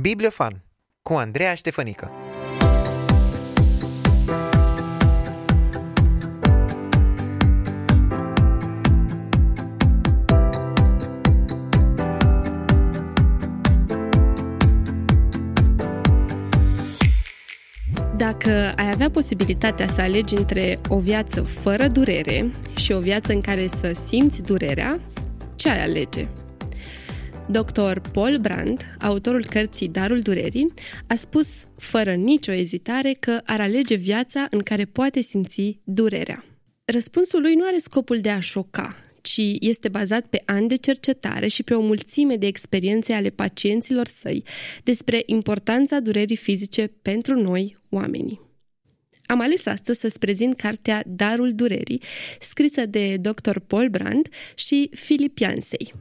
Bibliofan cu Andreea Ștefănică Dacă ai avea posibilitatea să alegi între o viață fără durere și o viață în care să simți durerea, ce ai alege? Dr. Paul Brandt, autorul cărții Darul Durerii, a spus fără nicio ezitare că ar alege viața în care poate simți durerea. Răspunsul lui nu are scopul de a șoca, ci este bazat pe ani de cercetare și pe o mulțime de experiențe ale pacienților săi despre importanța durerii fizice pentru noi, oamenii. Am ales astăzi să-ți prezint cartea Darul Durerii, scrisă de Dr. Paul Brand și Philip Yancey.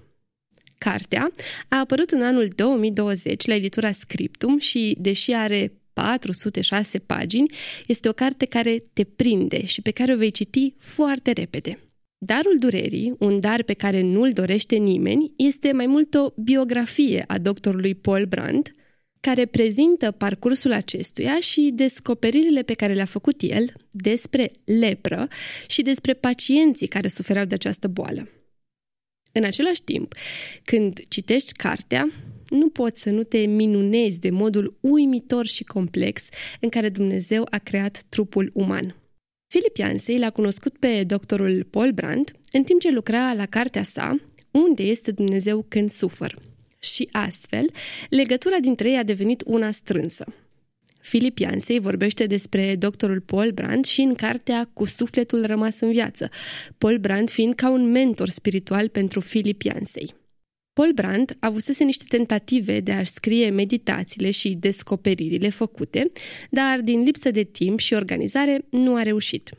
Cartea a apărut în anul 2020 la editura Scriptum și, deși are 406 pagini, este o carte care te prinde și pe care o vei citi foarte repede. Darul durerii, un dar pe care nu-l dorește nimeni, este mai mult o biografie a doctorului Paul Brandt, care prezintă parcursul acestuia și descoperirile pe care le-a făcut el despre lepră și despre pacienții care sufereau de această boală. În același timp, când citești cartea, nu poți să nu te minunezi de modul uimitor și complex în care Dumnezeu a creat trupul uman. Philip Yancey l-a cunoscut pe doctorul Paul Brandt în timp ce lucra la cartea sa Unde este Dumnezeu când sufăr? Și astfel, legătura dintre ei a devenit una strânsă. Philip Yancey vorbește despre doctorul Paul Brandt și în cartea Cu sufletul rămas în viață, Paul Brandt fiind ca un mentor spiritual pentru Philip Yancey. Paul Brandt avusese niște tentative de a-și scrie meditațiile și descoperirile făcute, dar din lipsă de timp și organizare nu a reușit.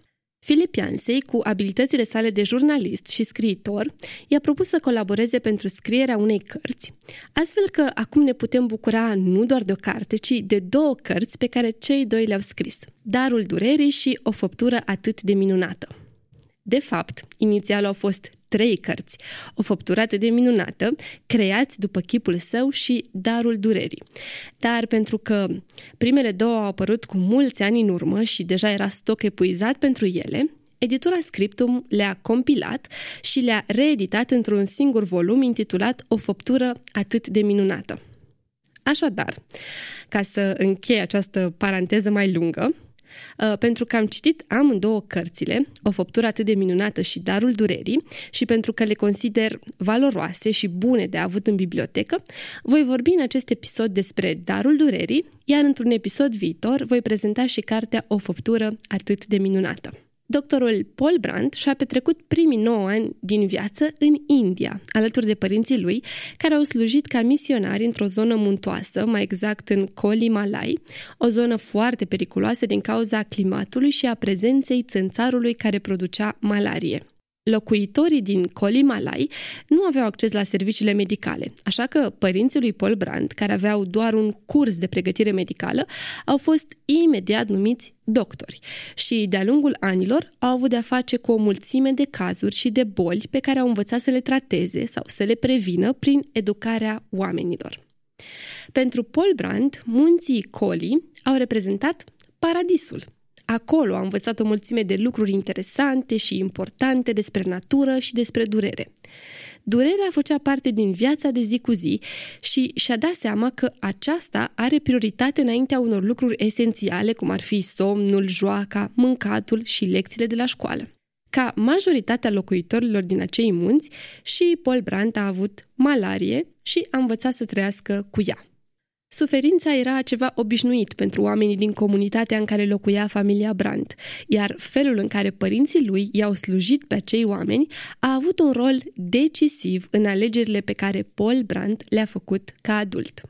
Philip Yancey, cu abilitățile sale de jurnalist și scriitor, i-a propus să colaboreze pentru scrierea unei cărți, astfel că acum ne putem bucura nu doar de o carte, ci de două cărți pe care cei doi le-au scris, Darul Durerii și O făptură atât de minunată. De fapt, inițial au fost trei cărți, o făptură atât de minunată, creați după chipul său și Darul Durerii. Dar pentru că primele două au apărut cu mulți ani în urmă și deja era stoc epuizat pentru ele, editura Scriptum le-a compilat și le-a reeditat într-un singur volum intitulat O făptură atât de minunată. Așadar, ca să închei această paranteză mai lungă, Uh, pentru că am citit amândouă cărțile, O făptură atât de minunată și Darul Durerii, și pentru că le consider valoroase și bune de avut în bibliotecă, voi vorbi în acest episod despre Darul Durerii, iar într-un episod viitor voi prezenta și cartea O făptură atât de minunată. Doctorul Paul Brandt și-a petrecut primii 9 ani din viață în India, alături de părinții lui, care au slujit ca misionari într-o zonă muntoasă, mai exact în Koli Malai, o zonă foarte periculoasă din cauza climatului și a prezenței țânțarului care producea malarie. Locuitorii din Colimalai nu aveau acces la serviciile medicale, așa că părinții lui Paul Brandt, care aveau doar un curs de pregătire medicală, au fost imediat numiți doctori. Și de-a lungul anilor au avut de-a face cu o mulțime de cazuri și de boli pe care au învățat să le trateze sau să le prevină prin educarea oamenilor. Pentru Paul Brandt, munții Coli au reprezentat paradisul, Acolo a învățat o mulțime de lucruri interesante și importante despre natură și despre durere. Durerea făcea parte din viața de zi cu zi și și-a dat seama că aceasta are prioritate înaintea unor lucruri esențiale, cum ar fi somnul, joaca, mâncatul și lecțiile de la școală. Ca majoritatea locuitorilor din acei munți, și Paul Brandt a avut malarie și a învățat să trăiască cu ea. Suferința era ceva obișnuit pentru oamenii din comunitatea în care locuia familia Brandt, iar felul în care părinții lui i-au slujit pe acei oameni a avut un rol decisiv în alegerile pe care Paul Brandt le-a făcut ca adult.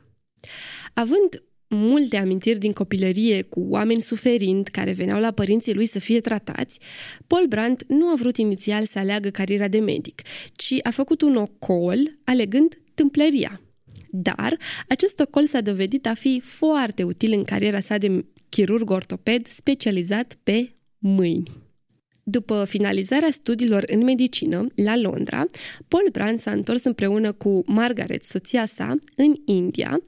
Având multe amintiri din copilărie cu oameni suferind care veneau la părinții lui să fie tratați, Paul Brandt nu a vrut inițial să aleagă cariera de medic, ci a făcut un ocol alegând tâmplăria. Dar acest ocol s-a dovedit a fi foarte util în cariera sa de chirurg ortoped specializat pe mâini. După finalizarea studiilor în medicină la Londra, Paul Brand s-a întors împreună cu Margaret, soția sa, în India,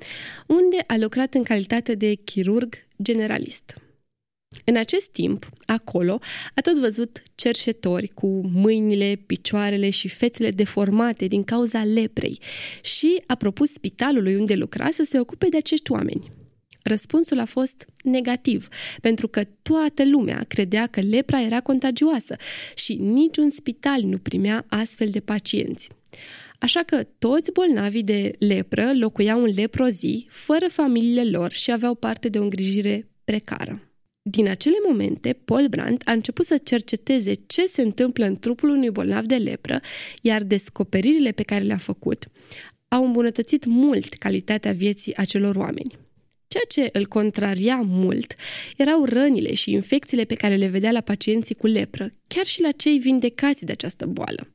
unde a lucrat în calitate de chirurg generalist. În acest timp, acolo, a tot văzut cerșetori cu mâinile, picioarele și fețele deformate din cauza leprei și a propus spitalului unde lucra să se ocupe de acești oameni. Răspunsul a fost negativ, pentru că toată lumea credea că lepra era contagioasă și niciun spital nu primea astfel de pacienți. Așa că toți bolnavii de lepră locuiau în leprozii, fără familiile lor și aveau parte de o îngrijire precară. Din acele momente, Paul Brandt a început să cerceteze ce se întâmplă în trupul unui bolnav de lepră, iar descoperirile pe care le-a făcut au îmbunătățit mult calitatea vieții acelor oameni. Ceea ce îl contraria mult erau rănile și infecțiile pe care le vedea la pacienții cu lepră, chiar și la cei vindecați de această boală.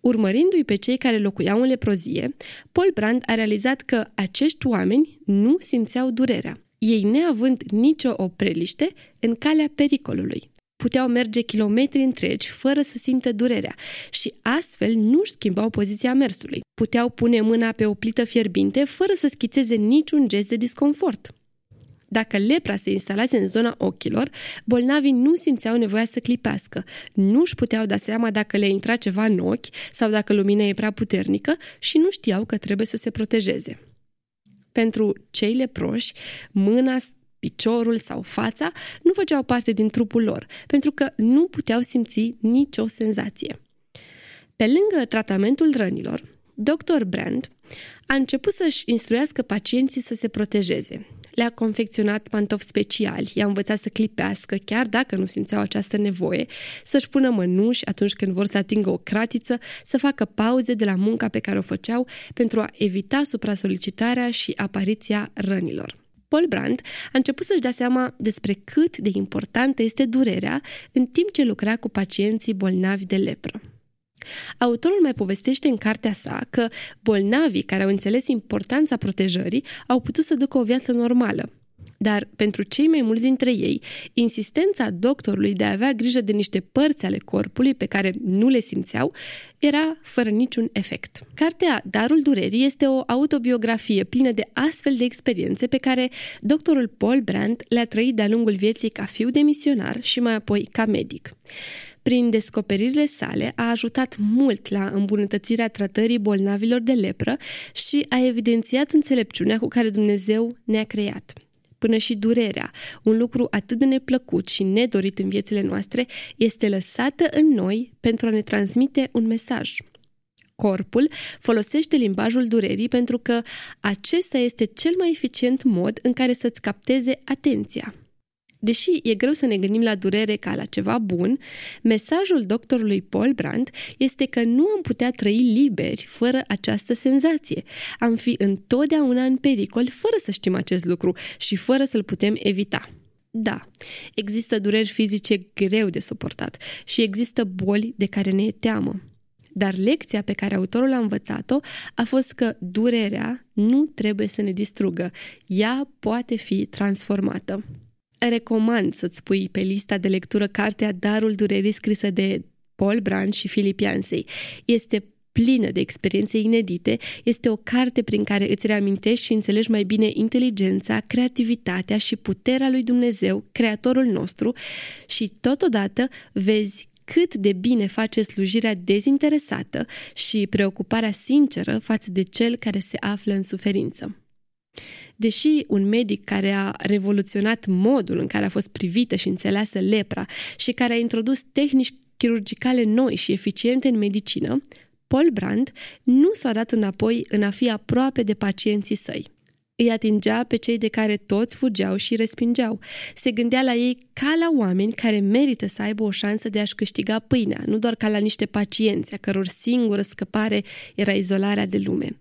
Urmărindu-i pe cei care locuiau în leprozie, Paul Brand a realizat că acești oameni nu simțeau durerea, ei neavând nicio opreliște în calea pericolului puteau merge kilometri întregi fără să simtă durerea și astfel nu își schimbau poziția mersului. Puteau pune mâna pe o plită fierbinte fără să schițeze niciun gest de disconfort. Dacă lepra se instalase în zona ochilor, bolnavii nu simțeau nevoia să clipească, nu își puteau da seama dacă le intra ceva în ochi sau dacă lumina e prea puternică și nu știau că trebuie să se protejeze. Pentru cei leproși, mâna piciorul sau fața nu făceau parte din trupul lor, pentru că nu puteau simți nicio senzație. Pe lângă tratamentul rănilor, Dr. Brand a început să-și instruiască pacienții să se protejeze. Le-a confecționat pantofi speciali, i-a învățat să clipească, chiar dacă nu simțeau această nevoie, să-și pună mănuși atunci când vor să atingă o cratiță, să facă pauze de la munca pe care o făceau pentru a evita supra-solicitarea și apariția rănilor. Paul Brandt a început să-și dea seama despre cât de importantă este durerea în timp ce lucra cu pacienții bolnavi de lepră. Autorul mai povestește în cartea sa că bolnavii care au înțeles importanța protejării au putut să ducă o viață normală, dar pentru cei mai mulți dintre ei, insistența doctorului de a avea grijă de niște părți ale corpului pe care nu le simțeau era fără niciun efect. Cartea Darul Durerii este o autobiografie plină de astfel de experiențe pe care doctorul Paul Brandt le-a trăit de-a lungul vieții ca fiu de misionar și mai apoi ca medic prin descoperirile sale, a ajutat mult la îmbunătățirea tratării bolnavilor de lepră și a evidențiat înțelepciunea cu care Dumnezeu ne-a creat până și durerea, un lucru atât de neplăcut și nedorit în viețile noastre, este lăsată în noi pentru a ne transmite un mesaj. Corpul folosește limbajul durerii pentru că acesta este cel mai eficient mod în care să-ți capteze atenția. Deși e greu să ne gândim la durere ca la ceva bun, mesajul doctorului Paul Brandt este că nu am putea trăi liberi fără această senzație. Am fi întotdeauna în pericol fără să știm acest lucru și fără să-l putem evita. Da, există dureri fizice greu de suportat și există boli de care ne e teamă. Dar lecția pe care autorul a învățat-o a fost că durerea nu trebuie să ne distrugă, ea poate fi transformată recomand să-ți pui pe lista de lectură cartea Darul Durerii scrisă de Paul Brand și Philip Yancey. Este plină de experiențe inedite, este o carte prin care îți reamintești și înțelegi mai bine inteligența, creativitatea și puterea lui Dumnezeu, Creatorul nostru și totodată vezi cât de bine face slujirea dezinteresată și preocuparea sinceră față de cel care se află în suferință. Deși un medic care a revoluționat modul în care a fost privită și înțeleasă lepra și care a introdus tehnici chirurgicale noi și eficiente în medicină, Paul Brand nu s-a dat înapoi în a fi aproape de pacienții săi. Îi atingea pe cei de care toți fugeau și respingeau. Se gândea la ei ca la oameni care merită să aibă o șansă de a-și câștiga pâinea, nu doar ca la niște pacienți a căror singură scăpare era izolarea de lume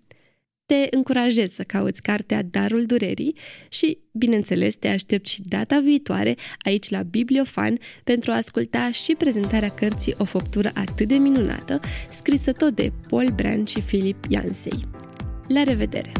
te încurajez să cauți cartea Darul Durerii și, bineînțeles, te aștept și data viitoare aici la Bibliofan pentru a asculta și prezentarea cărții O făptură atât de minunată, scrisă tot de Paul Brand și Philip Yancey. La revedere!